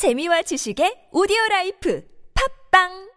재미와 지식의 오디오 라이프. 팝빵!